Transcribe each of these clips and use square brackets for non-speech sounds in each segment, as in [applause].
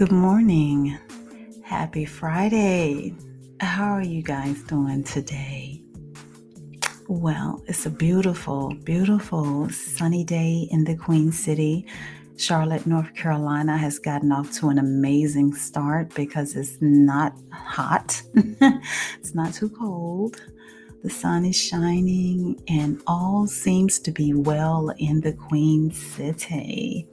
Good morning. Happy Friday. How are you guys doing today? Well, it's a beautiful, beautiful sunny day in the Queen City. Charlotte, North Carolina has gotten off to an amazing start because it's not hot, [laughs] it's not too cold. The sun is shining, and all seems to be well in the Queen City.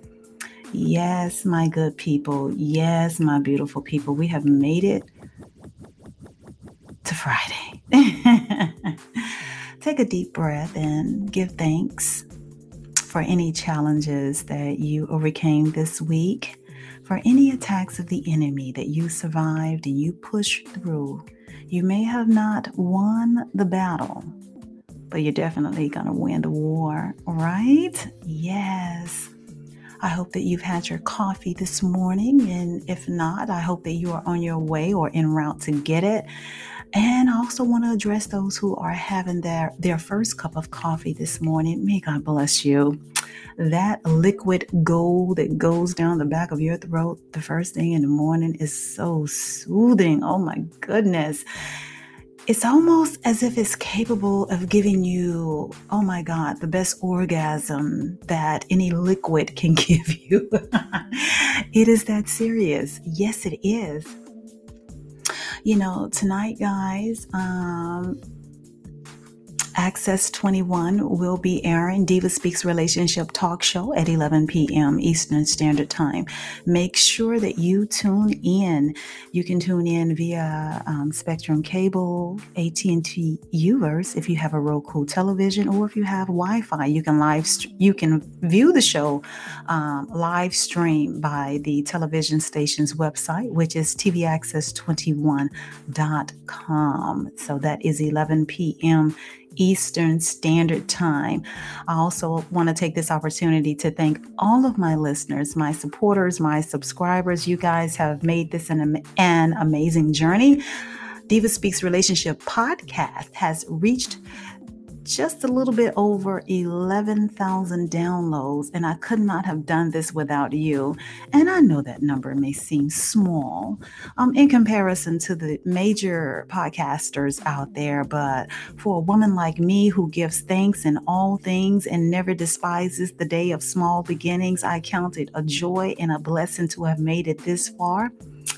Yes, my good people. Yes, my beautiful people. We have made it to Friday. [laughs] Take a deep breath and give thanks for any challenges that you overcame this week, for any attacks of the enemy that you survived and you pushed through. You may have not won the battle, but you're definitely going to win the war, right? Yes. I hope that you've had your coffee this morning. And if not, I hope that you are on your way or en route to get it. And I also want to address those who are having their, their first cup of coffee this morning. May God bless you. That liquid gold that goes down the back of your throat the first thing in the morning is so soothing. Oh my goodness it's almost as if it's capable of giving you, oh my God, the best orgasm that any liquid can [laughs] give you. it is that serious. Yes, it is. You know, tonight, guys, um, Access 21 will be airing Diva Speaks Relationship Talk Show at 11 p.m. Eastern Standard Time. Make sure that you tune in. You can tune in via um, Spectrum Cable, AT&T Uverse if you have a Roku television, or if you have Wi-Fi, you can live st- you can view the show um, live stream by the television station's website, which is tvaccess21.com. So that is 11 p.m. Eastern Standard Time. I also want to take this opportunity to thank all of my listeners, my supporters, my subscribers. You guys have made this an, an amazing journey. Diva Speaks Relationship podcast has reached just a little bit over 11,000 downloads, and I could not have done this without you. And I know that number may seem small um, in comparison to the major podcasters out there, but for a woman like me who gives thanks in all things and never despises the day of small beginnings, I count it a joy and a blessing to have made it this far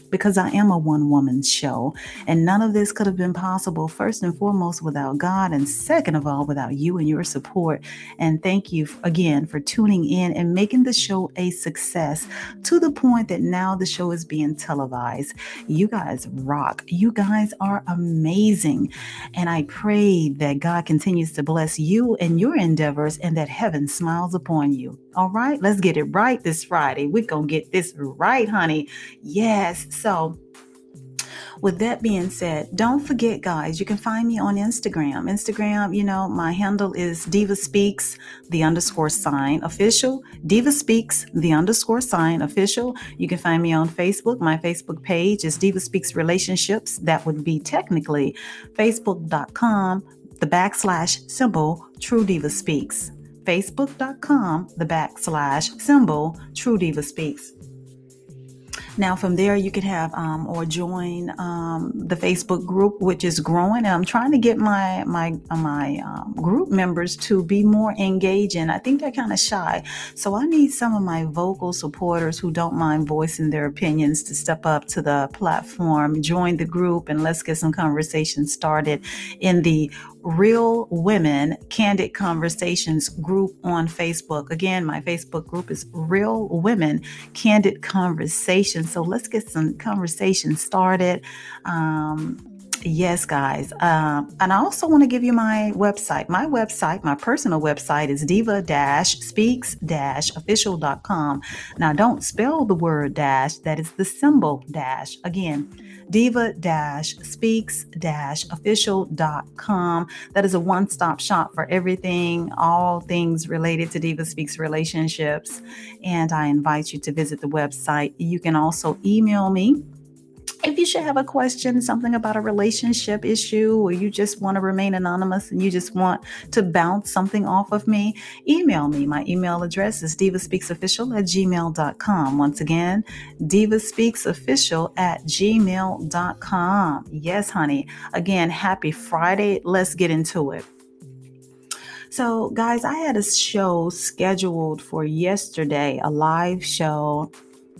because I am a one woman show. And none of this could have been possible, first and foremost, without God, and second of all, without you and your support. And thank you again for tuning in and making the show a success to the point that now the show is being televised. You guys rock. You guys are amazing. And I pray that God continues to bless you and your endeavors and that heaven smiles upon you. All right, let's get it right this Friday. We're going to get this right, honey. Yes. So, with that being said, don't forget, guys, you can find me on Instagram. Instagram, you know, my handle is Diva Speaks, the underscore sign official. Diva Speaks, the underscore sign official. You can find me on Facebook. My Facebook page is Diva Speaks Relationships. That would be technically facebook.com, the backslash symbol, True Diva Speaks. Facebook.com, the backslash symbol, True Diva Speaks. Now, from there, you can have um, or join um, the Facebook group, which is growing. And I'm trying to get my my uh, my um, group members to be more engaging. I think they're kind of shy, so I need some of my vocal supporters who don't mind voicing their opinions to step up to the platform, join the group, and let's get some conversation started in the Real Women Candid Conversations group on Facebook. Again, my Facebook group is Real Women Candid Conversations. So let's get some conversation started. Um, Yes, guys. Um, and I also want to give you my website. My website, my personal website is diva speaks official.com. Now, don't spell the word dash, that is the symbol dash. Again, diva speaks official.com. That is a one stop shop for everything, all things related to Diva Speaks relationships. And I invite you to visit the website. You can also email me if you should have a question, something about a relationship issue, or you just want to remain anonymous and you just want to bounce something off of me, email me. My email address is divaspeaksofficial at gmail.com. Once again, divaspeaksofficial at gmail.com. Yes, honey. Again, happy Friday. Let's get into it. So, guys, I had a show scheduled for yesterday, a live show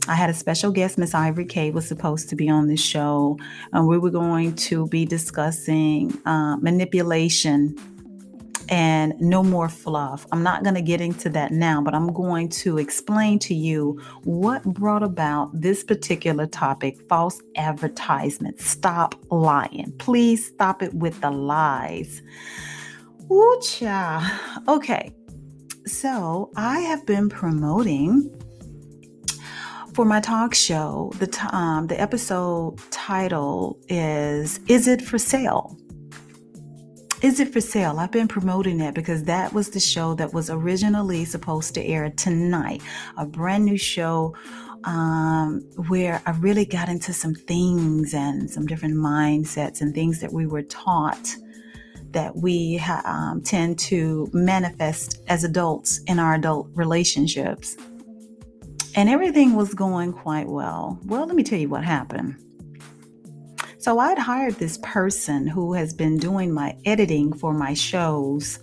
I had a special guest, Miss Ivory K, was supposed to be on this show, and we were going to be discussing uh, manipulation and no more fluff. I'm not going to get into that now, but I'm going to explain to you what brought about this particular topic false advertisement. Stop lying. Please stop it with the lies. Ooh, cha. Okay. So I have been promoting for my talk show, the um, the episode title is "Is It for Sale?" Is it for sale? I've been promoting it because that was the show that was originally supposed to air tonight. A brand new show um, where I really got into some things and some different mindsets and things that we were taught that we ha- um, tend to manifest as adults in our adult relationships and everything was going quite well. Well, let me tell you what happened. So I'd hired this person who has been doing my editing for my shows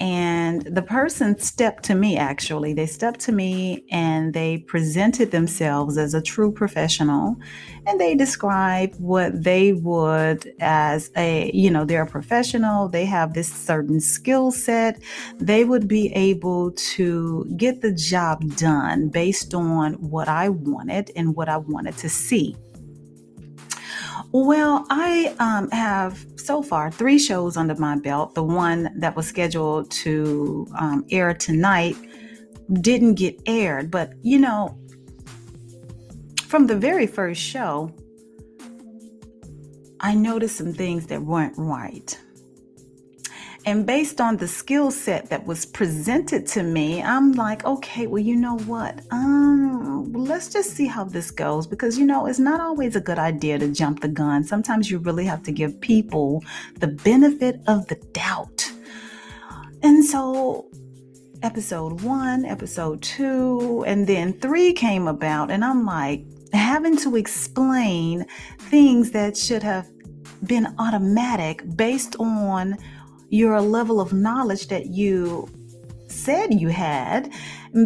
and the person stepped to me, actually. They stepped to me and they presented themselves as a true professional. And they described what they would as a, you know, they're a professional. They have this certain skill set. They would be able to get the job done based on what I wanted and what I wanted to see. Well, I um, have so far three shows under my belt. The one that was scheduled to um, air tonight didn't get aired, but you know, from the very first show, I noticed some things that weren't right. And based on the skill set that was presented to me, I'm like, okay, well, you know what? Um, let's just see how this goes because you know, it's not always a good idea to jump the gun. Sometimes you really have to give people the benefit of the doubt. And so episode 1, episode 2, and then 3 came about and I'm like having to explain things that should have been automatic based on your level of knowledge that you said you had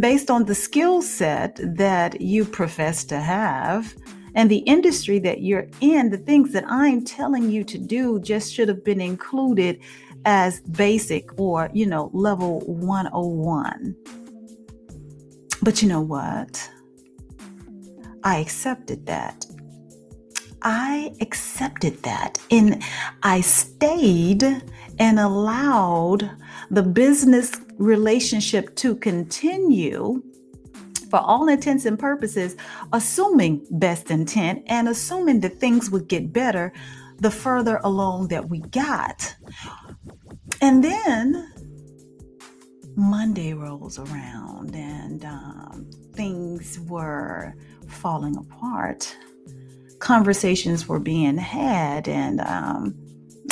based on the skill set that you profess to have and the industry that you're in the things that i'm telling you to do just should have been included as basic or you know level 101 but you know what? I accepted that I accepted that and I stayed and allowed the business relationship to continue for all intents and purposes, assuming best intent and assuming that things would get better the further along that we got. And then Monday rolls around and um, things were falling apart conversations were being had and um,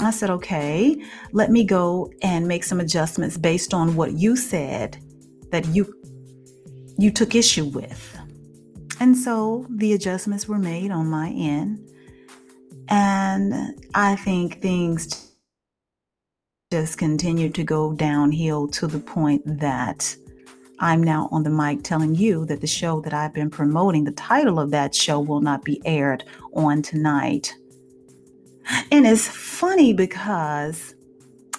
i said okay let me go and make some adjustments based on what you said that you you took issue with. And so the adjustments were made on my end and i think things just continued to go downhill to the point that I'm now on the mic telling you that the show that I've been promoting, the title of that show will not be aired on tonight. And it's funny because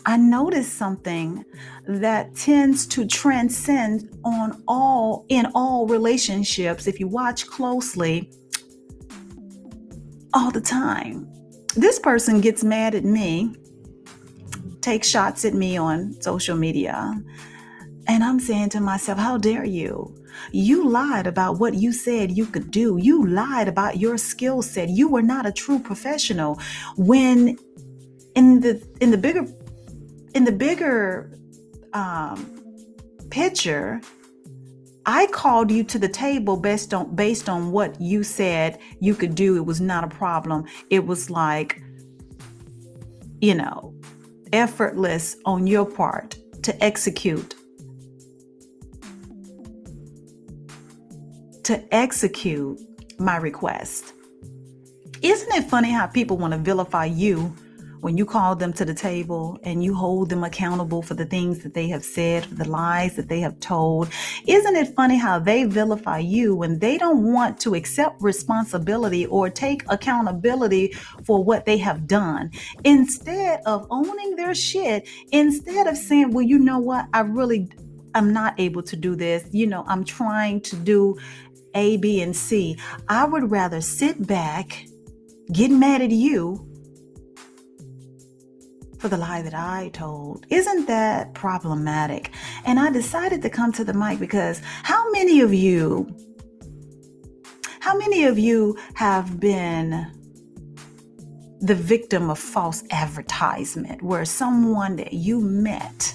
I noticed something that tends to transcend on all in all relationships if you watch closely all the time. This person gets mad at me, takes shots at me on social media and I'm saying to myself, how dare you? You lied about what you said you could do. You lied about your skill set. You were not a true professional. When in the in the bigger in the bigger um, picture, I called you to the table based on based on what you said you could do. It was not a problem. It was like, you know, effortless on your part to execute. To execute my request. Isn't it funny how people want to vilify you when you call them to the table and you hold them accountable for the things that they have said, for the lies that they have told, isn't it funny how they vilify you when they don't want to accept responsibility or take accountability for what they have done? Instead of owning their shit, instead of saying, well, you know what, I really I'm not able to do this. You know, I'm trying to do A, B, and C. I would rather sit back, get mad at you, for the lie that I told. Isn't that problematic? And I decided to come to the mic because how many of you, how many of you have been the victim of false advertisement where someone that you met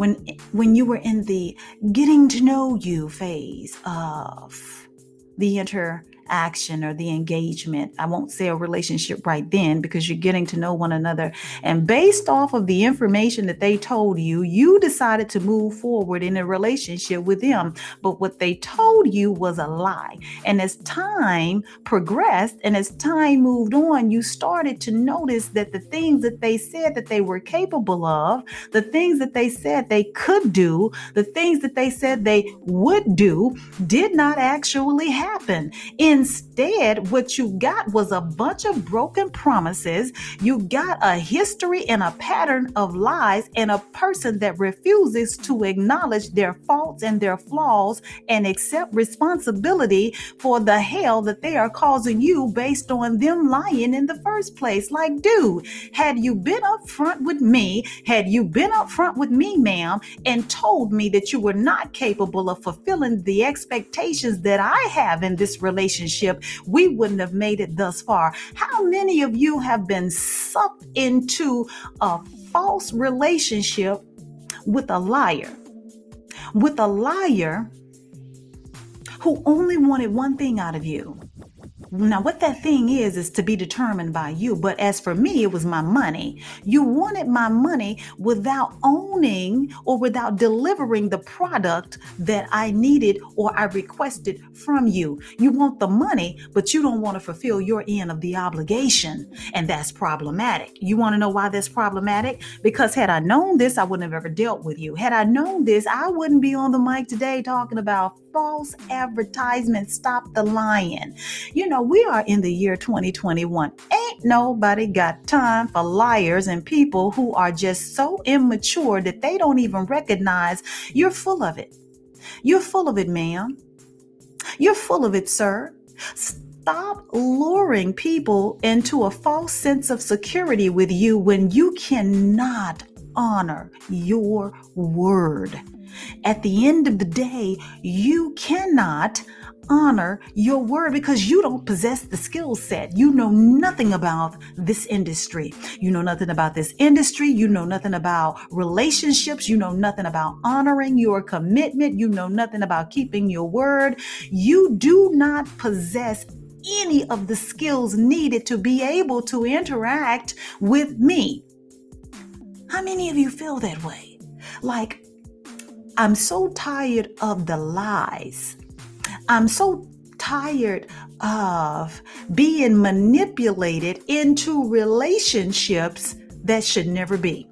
when when you were in the getting to know you phase of the inter action or the engagement. I won't say a relationship right then because you're getting to know one another. And based off of the information that they told you, you decided to move forward in a relationship with them. But what they told you was a lie. And as time progressed and as time moved on, you started to notice that the things that they said that they were capable of, the things that they said they could do, the things that they said they would do, did not actually happen. In Instead, what you got was a bunch of broken promises. You got a history and a pattern of lies and a person that refuses to acknowledge their faults and their flaws and accept responsibility for the hell that they are causing you based on them lying in the first place. Like, dude, had you been upfront with me, had you been upfront with me, ma'am, and told me that you were not capable of fulfilling the expectations that I have in this relationship relationship, we wouldn't have made it thus far. How many of you have been sucked into a false relationship with a liar? With a liar who only wanted one thing out of you now, what that thing is, is to be determined by you. But as for me, it was my money. You wanted my money without owning or without delivering the product that I needed or I requested from you. You want the money, but you don't want to fulfill your end of the obligation. And that's problematic. You want to know why that's problematic? Because had I known this, I wouldn't have ever dealt with you. Had I known this, I wouldn't be on the mic today talking about false advertisement. Stop the lying. You know, we are in the year 2021. Ain't nobody got time for liars and people who are just so immature that they don't even recognize you're full of it. You're full of it, ma'am. You're full of it, sir. Stop luring people into a false sense of security with you when you cannot honor your word. At the end of the day, you cannot honor your word because you don't possess the skill set. You know nothing about this industry. You know nothing about this industry. You know nothing about relationships. You know nothing about honoring your commitment. You know nothing about keeping your word. You do not possess any of the skills needed to be able to interact with me. How many of you feel that way? Like, I'm so tired of the lies. I'm so tired of being manipulated into relationships that should never be.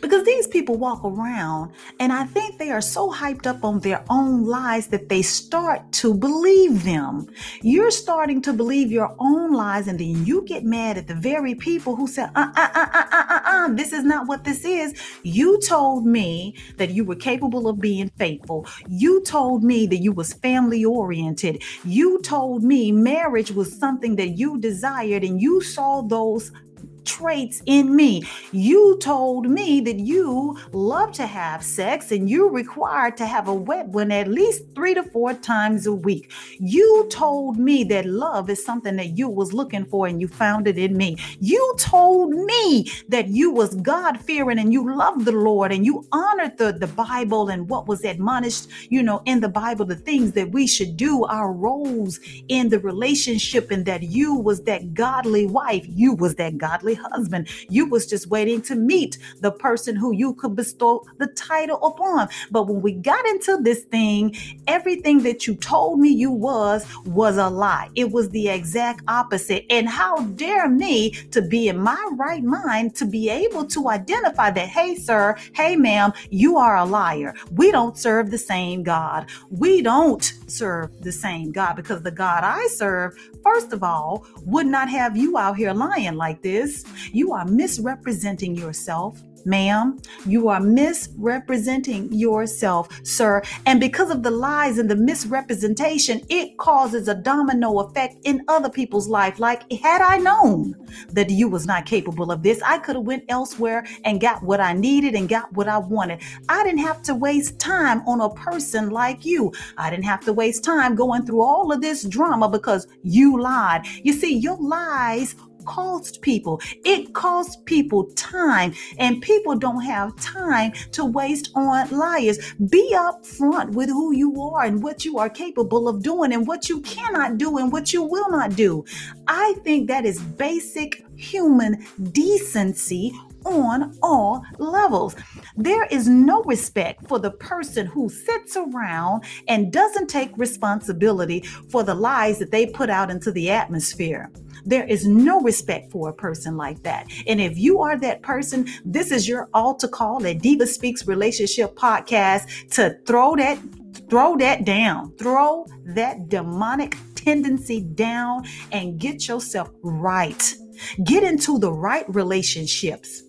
Because these people walk around and I think they are so hyped up on their own lies that they start to believe them. You're starting to believe your own lies and then you get mad at the very people who said, uh, uh, uh, uh, uh, uh, uh, this is not what this is. You told me that you were capable of being faithful. You told me that you was family oriented. You told me marriage was something that you desired and you saw those traits in me. You told me that you love to have sex and you're required to have a wet one at least three to four times a week. You told me that love is something that you was looking for and you found it in me. You told me that you was God fearing and you loved the Lord and you honored the, the Bible and what was admonished, you know, in the Bible, the things that we should do, our roles in the relationship, and that you was that godly wife, you was that godly husband. You was just waiting to meet the person who you could bestow the title upon. But when we got into this thing, everything that you told me you was was a lie. It was the exact opposite. And how dare me to be in my right mind to be able to identify that, hey, sir, hey, ma'am, you are a liar. We don't serve the same God. We don't serve the same God because the God I serve, first of all, would not have you out here lying like this. You are misrepresenting yourself ma'am. You are misrepresenting yourself, sir. And because of the lies and the misrepresentation, it causes a domino effect in other people's life. Like, had I known that you was not capable of this, I could have went elsewhere and got what I needed and got what I wanted. I didn't have to waste time on a person like you. I didn't have to waste time going through all of this drama because you lied. You see, your lies cost people. It costs people time, and people don't have time to waste on liars. Be upfront with who you are and what you are capable of doing, and what you cannot do, and what you will not do. I think that is basic human decency on all levels. There is no respect for the person who sits around and doesn't take responsibility for the lies that they put out into the atmosphere. There is no respect for a person like that. And if you are that person, this is your altar call at Diva Speaks Relationship Podcast to throw that throw that down. Throw that demonic tendency down and get yourself right. Get into the right relationships.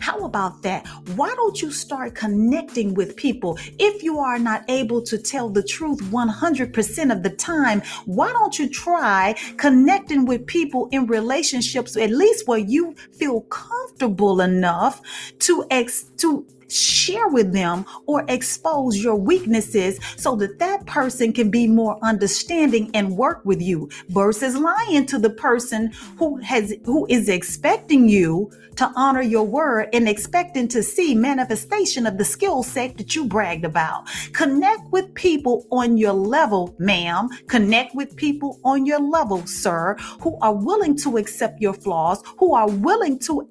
How about that? Why don't you start connecting with people? If you are not able to tell the truth 100% of the time, why don't you try connecting with people in relationships, at least where you feel comfortable enough to ex- to share with them or expose your weaknesses so that that person can be more understanding and work with you versus lying to the person who has who is expecting you to honor your word and expecting to see manifestation of the skill set that you bragged about. Connect with people on your level ma'am. Connect with people on your level sir who are willing to accept your flaws who are willing to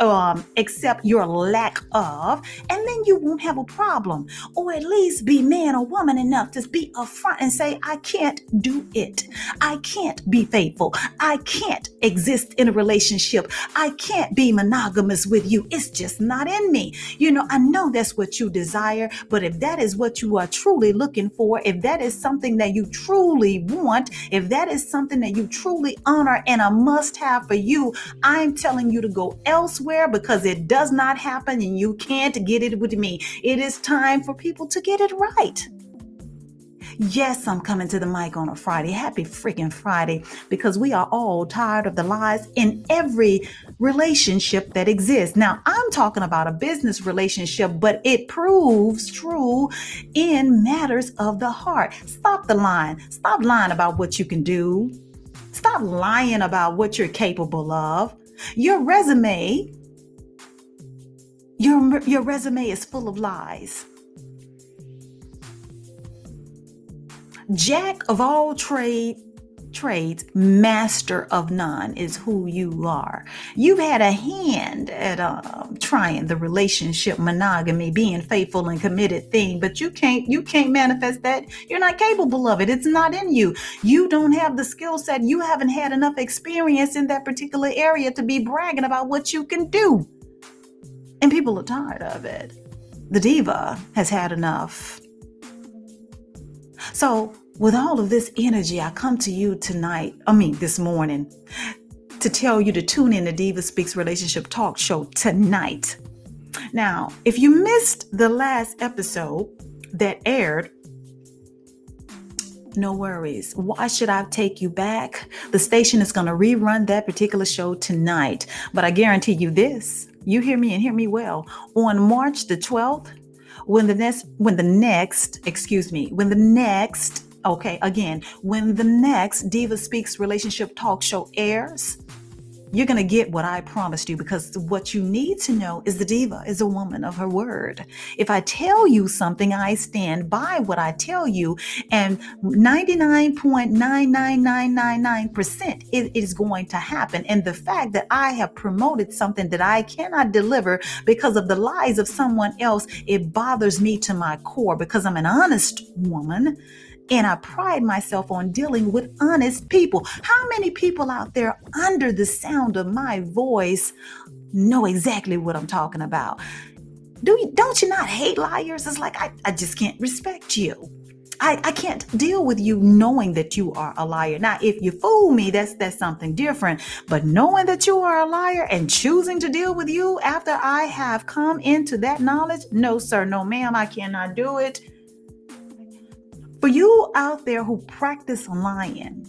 um, accept your lack of, and then you won't have a problem. Or at least be man or woman enough to be upfront and say, I can't do it. I can't be faithful. I can't exist in a relationship. I can't be monogamous with you. It's just not in me. You know, I know that's what you desire, but if that is what you are truly looking for, if that is something that you truly want, if that is something that you truly honor and a must have for you, I'm telling you to go elsewhere elsewhere because it does not happen and you can't get it with me. It is time for people to get it right. Yes, I'm coming to the mic on a Friday. Happy freaking Friday because we are all tired of the lies in every relationship that exists. Now, I'm talking about a business relationship, but it proves true in matters of the heart. Stop the lying. Stop lying about what you can do. Stop lying about what you're capable of. Your resume your, your resume is full of lies. Jack of all trade trades, master of none is who you are. You've had a hand at uh, trying the relationship monogamy, being faithful and committed thing, but you can't you can't manifest that. You're not capable of it. It's not in you. You don't have the skill set. You haven't had enough experience in that particular area to be bragging about what you can do. And people are tired of it. The diva has had enough. So, with all of this energy, I come to you tonight, I mean, this morning, to tell you to tune in to Diva Speaks Relationship Talk Show tonight. Now, if you missed the last episode that aired No worries. Why should I take you back? The station is going to rerun that particular show tonight. But I guarantee you this you hear me and hear me well. On March the 12th, when the next, when the next, excuse me, when the next, okay, again, when the next Diva Speaks relationship talk show airs, you're going to get what I promised you because what you need to know is the diva is a woman of her word. If I tell you something, I stand by what I tell you, and 99.99999% it is going to happen. And the fact that I have promoted something that I cannot deliver because of the lies of someone else, it bothers me to my core because I'm an honest woman. And I pride myself on dealing with honest people. How many people out there under the sound of my voice know exactly what I'm talking about? Do you, don't you not hate liars? It's like I, I just can't respect you. I, I can't deal with you knowing that you are a liar. Now, if you fool me, that's that's something different. But knowing that you are a liar and choosing to deal with you after I have come into that knowledge, no, sir, no, ma'am, I cannot do it. For you out there who practice lying,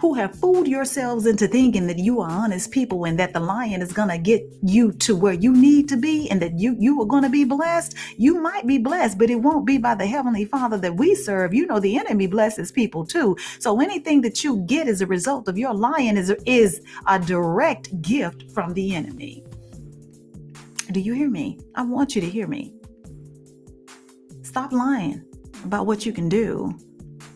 who have fooled yourselves into thinking that you are honest people and that the lion is going to get you to where you need to be and that you you are going to be blessed you might be blessed but it won't be by the heavenly father that we serve. You know the enemy blesses people too. So anything that you get as a result of your lying is is a direct gift from the enemy. Do you hear me? I want you to hear me. Stop lying about what you can do.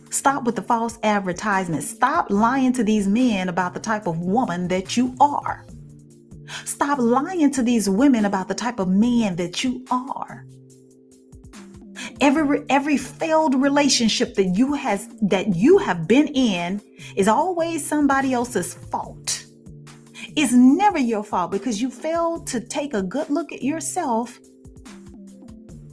Stop with the false advertisements. Stop lying to these men about the type of woman that you are. Stop lying to these women about the type of man that you are. Every every failed relationship that you has that you have been in is always somebody else's fault. It's never your fault because you failed to take a good look at yourself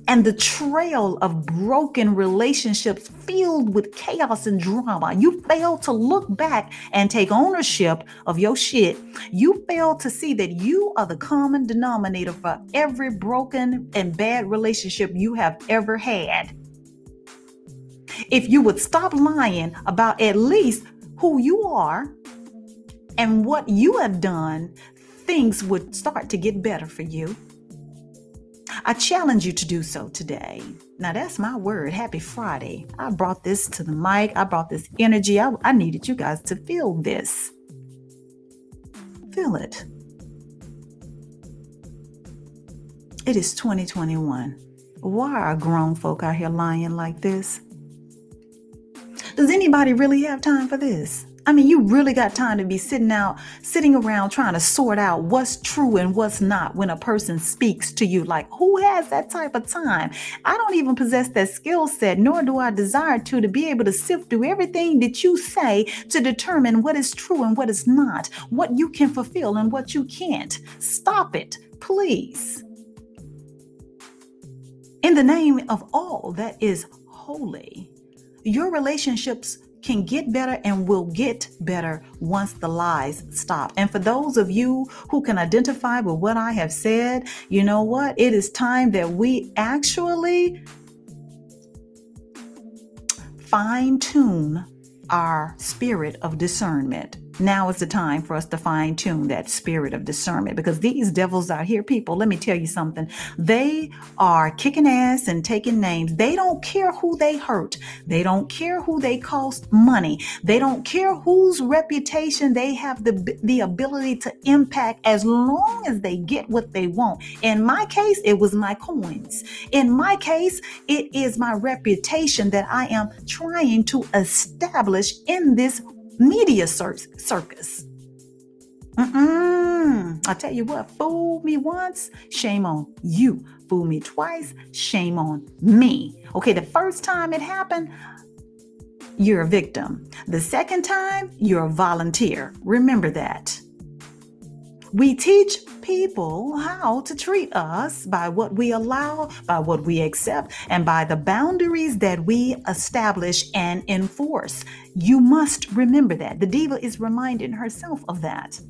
and the trail of broken relationships filled with chaos and drama. You fail to look back and take ownership of your shit. You fail to see that you are the common denominator for every broken and bad relationship you have ever had. If you would stop lying about at least who you are and what you have done, things would start to get better for you. I challenge you to do so today. Now, that's my word. Happy Friday. I brought this to the mic, I brought this energy. I, I needed you guys to feel this. Feel it. It is 2021. Why are grown folk out here lying like this? Does anybody really have time for this? I mean, you really got time to be sitting out, sitting around trying to sort out what's true and what's not when a person speaks to you. Like, who has that type of time? I don't even possess that skill set, nor do I desire to, to be able to sift through everything that you say to determine what is true and what is not, what you can fulfill and what you can't. Stop it, please. In the name of all that is holy, your relationships can get better and will get better once the lies stop. And for those of you who can identify with what I have said, you know what? It is time that we actually fine tune our spirit of discernment now is the time for us to fine tune that spirit of discernment because these devils out here, people, let me tell you something. They are kicking ass and taking names. They don't care who they hurt. They don't care who they cost money. They don't care whose reputation they have the, the ability to impact as long as they get what they want. In my case, it was my coins. In my case, it is my reputation that I am trying to establish in this media cir- circus. Mm-mm. I tell you what, fool me once, shame on you. Fool me twice, shame on me. Okay, the first time it happened, you're a victim. The second time, you're a volunteer. Remember that. We teach people how to treat us by what we allow, by what we accept, and by the boundaries that we establish and enforce. You must remember that. The diva is reminding herself of that.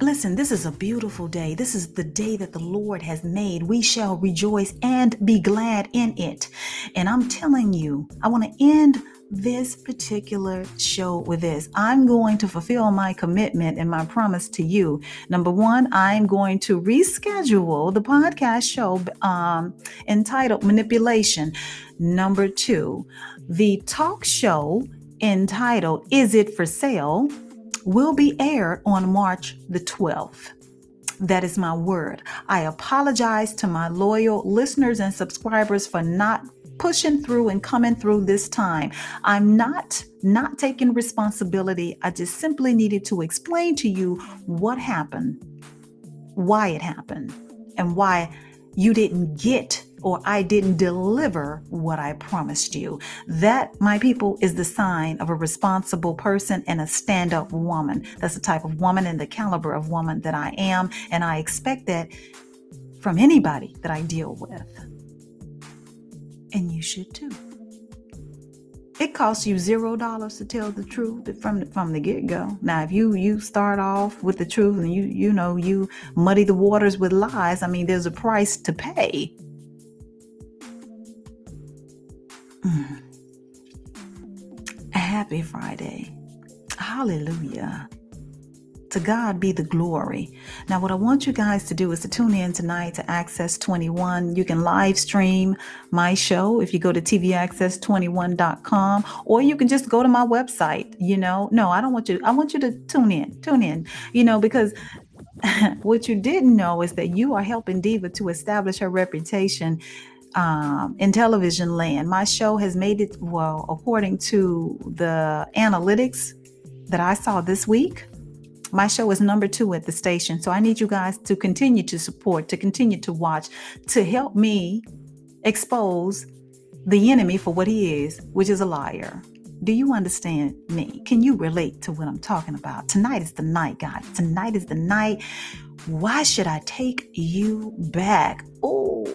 Listen, this is a beautiful day. This is the day that the Lord has made. We shall rejoice and be glad in it. And I'm telling you, I want to end this particular show with this. I'm going to fulfill my commitment and my promise to you. Number one, I'm going to reschedule the podcast show um, entitled Manipulation. Number two, the talk show entitled Is It for Sale? will be aired on March the 12th. That is my word. I apologize to my loyal listeners and subscribers for not pushing through and coming through this time. I'm not not taking responsibility. I just simply needed to explain to you what happened, why it happened, and why you didn't get or I didn't deliver what I promised you. That, my people, is the sign of a responsible person and a stand up woman. That's the type of woman and the caliber of woman that I am. And I expect that from anybody that I deal with. And you should too. It costs you zero dollars to tell the truth from the, from the get go. Now, if you you start off with the truth and you you know you muddy the waters with lies, I mean, there's a price to pay. Mm. Happy Friday. Hallelujah. To God be the glory. Now, what I want you guys to do is to tune in tonight to Access 21. You can live stream my show if you go to tvaccess21.com, or you can just go to my website. You know, no, I don't want you, I want you to tune in, tune in, you know, because [laughs] what you didn't know is that you are helping Diva to establish her reputation um, in television land. My show has made it, well, according to the analytics that I saw this week, my show is number two at the station. So I need you guys to continue to support, to continue to watch, to help me expose the enemy for what he is, which is a liar. Do you understand me? Can you relate to what I'm talking about? Tonight is the night, God. Tonight is the night. Why should I take you back? Oh,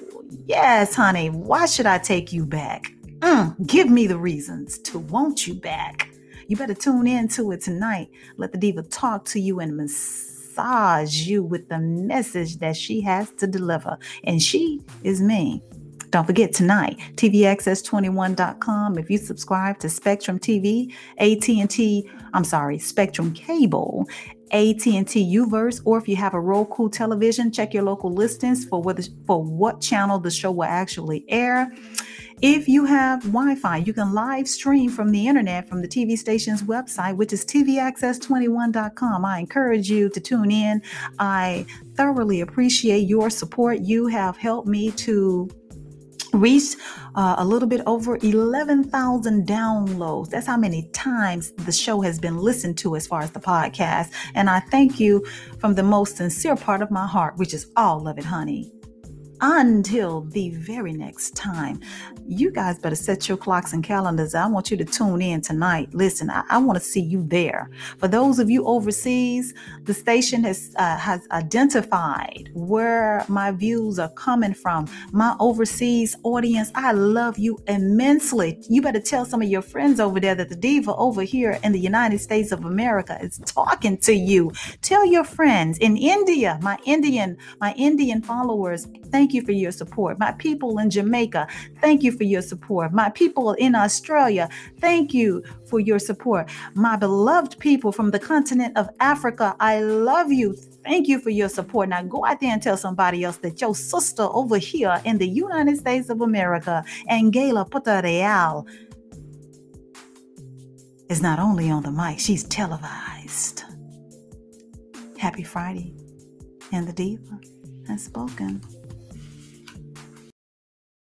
yes, honey. Why should I take you back? Mm, give me the reasons to want you back. You better tune in to it tonight. Let the diva talk to you and massage you with the message that she has to deliver. And she is me. Don't forget tonight, TVAccess21.com. If you subscribe to Spectrum TV, AT&T, I'm sorry, Spectrum Cable, AT&T Uverse, or if you have a Roku television, check your local listings for what for what channel the show will actually air. If you have Wi Fi, you can live stream from the internet from the TV station's website, which is tvaccess21.com. I encourage you to tune in. I thoroughly appreciate your support. You have helped me to reach uh, a little bit over 11,000 downloads. That's how many times the show has been listened to as far as the podcast. And I thank you from the most sincere part of my heart, which is all of it, honey until the very next time. You guys better set your clocks and calendars. I want you to tune in tonight. Listen, I, I want to see you there. For those of you overseas, the station has uh, has identified where my views are coming from. My overseas audience, I love you immensely. You better tell some of your friends over there that the diva over here in the United States of America is talking to you. Tell your friends in India, my Indian, my Indian followers, Thank you for your support. My people in Jamaica, thank you for your support. My people in Australia, thank you for your support. My beloved people from the continent of Africa, I love you. Thank you for your support. Now go out there and tell somebody else that your sister over here in the United States of America, Angela Puerto Real, is not only on the mic, she's televised. Happy Friday. And the diva has spoken.